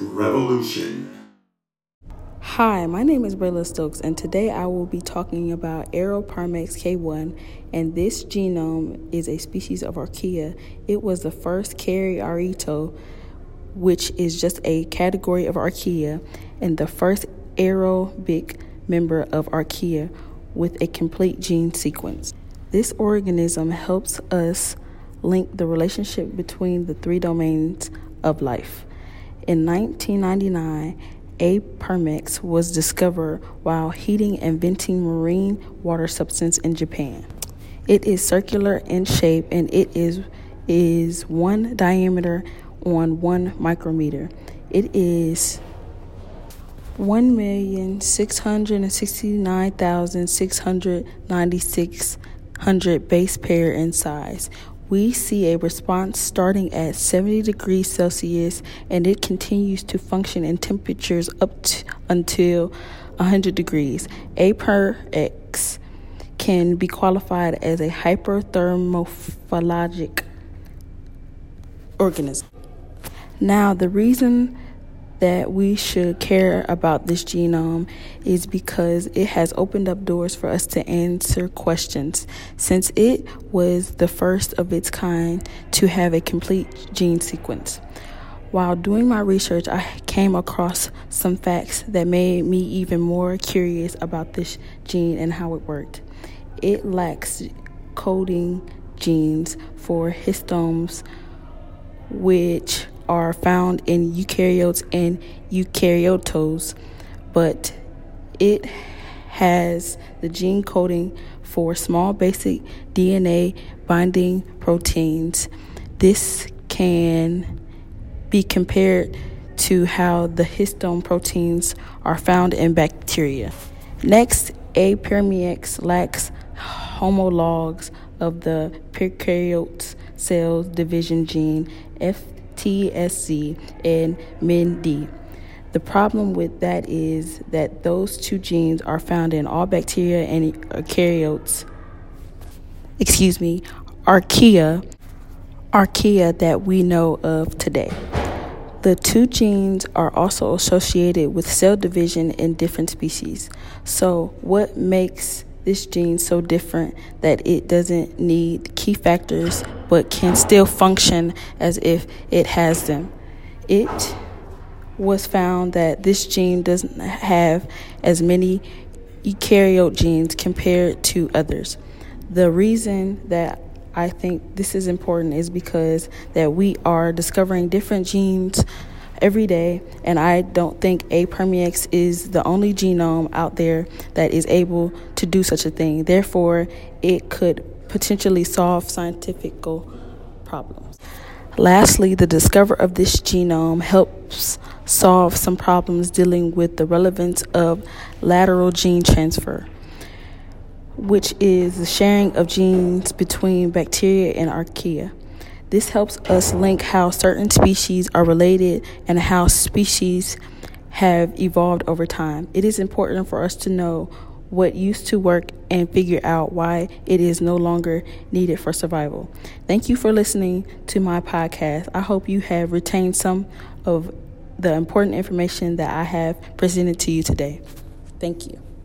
Revolution. Hi, my name is Brilla Stokes, and today I will be talking about Aeroparmex K1. And this genome is a species of Archaea. It was the first Cariareto, which is just a category of Archaea, and the first aerobic member of Archaea with a complete gene sequence. This organism helps us link the relationship between the three domains of life. In 1999, A. pernix was discovered while heating and venting marine water substance in Japan. It is circular in shape and it is is one diameter on one micrometer. It is one million six hundred and sixty nine thousand six hundred ninety six hundred base pair in size. We see a response starting at 70 degrees Celsius and it continues to function in temperatures up to, until 100 degrees. A per X can be qualified as a hyperthermophilic organism. Now, the reason that we should care about this genome is because it has opened up doors for us to answer questions since it was the first of its kind to have a complete gene sequence. While doing my research, I came across some facts that made me even more curious about this gene and how it worked. It lacks coding genes for histones, which are found in eukaryotes and eukaryotes, but it has the gene coding for small basic DNA binding proteins. This can be compared to how the histone proteins are found in bacteria. Next, Aeroparmex lacks homologs of the prokaryote cell division gene F TSC, and MinD. The problem with that is that those two genes are found in all bacteria and eukaryotes. Excuse me, archaea, archaea that we know of today. The two genes are also associated with cell division in different species. So, what makes this gene so different that it doesn't need key factors but can still function as if it has them. It was found that this gene doesn't have as many eukaryote genes compared to others. The reason that I think this is important is because that we are discovering different genes every day, and I don't think Aeroparmex is the only genome out there that is able to do such a thing. Therefore, it could potentially solve scientific problems. Lastly, the discovery of this genome helps solve some problems dealing with the relevance of lateral gene transfer, which is the sharing of genes between bacteria and archaea. This helps us link how certain species are related and how species have evolved over time. It is important for us to know what used to work and figure out why it is no longer needed for survival. Thank you for listening to my podcast. I hope you have retained some of the important information that I have presented to you today. Thank you.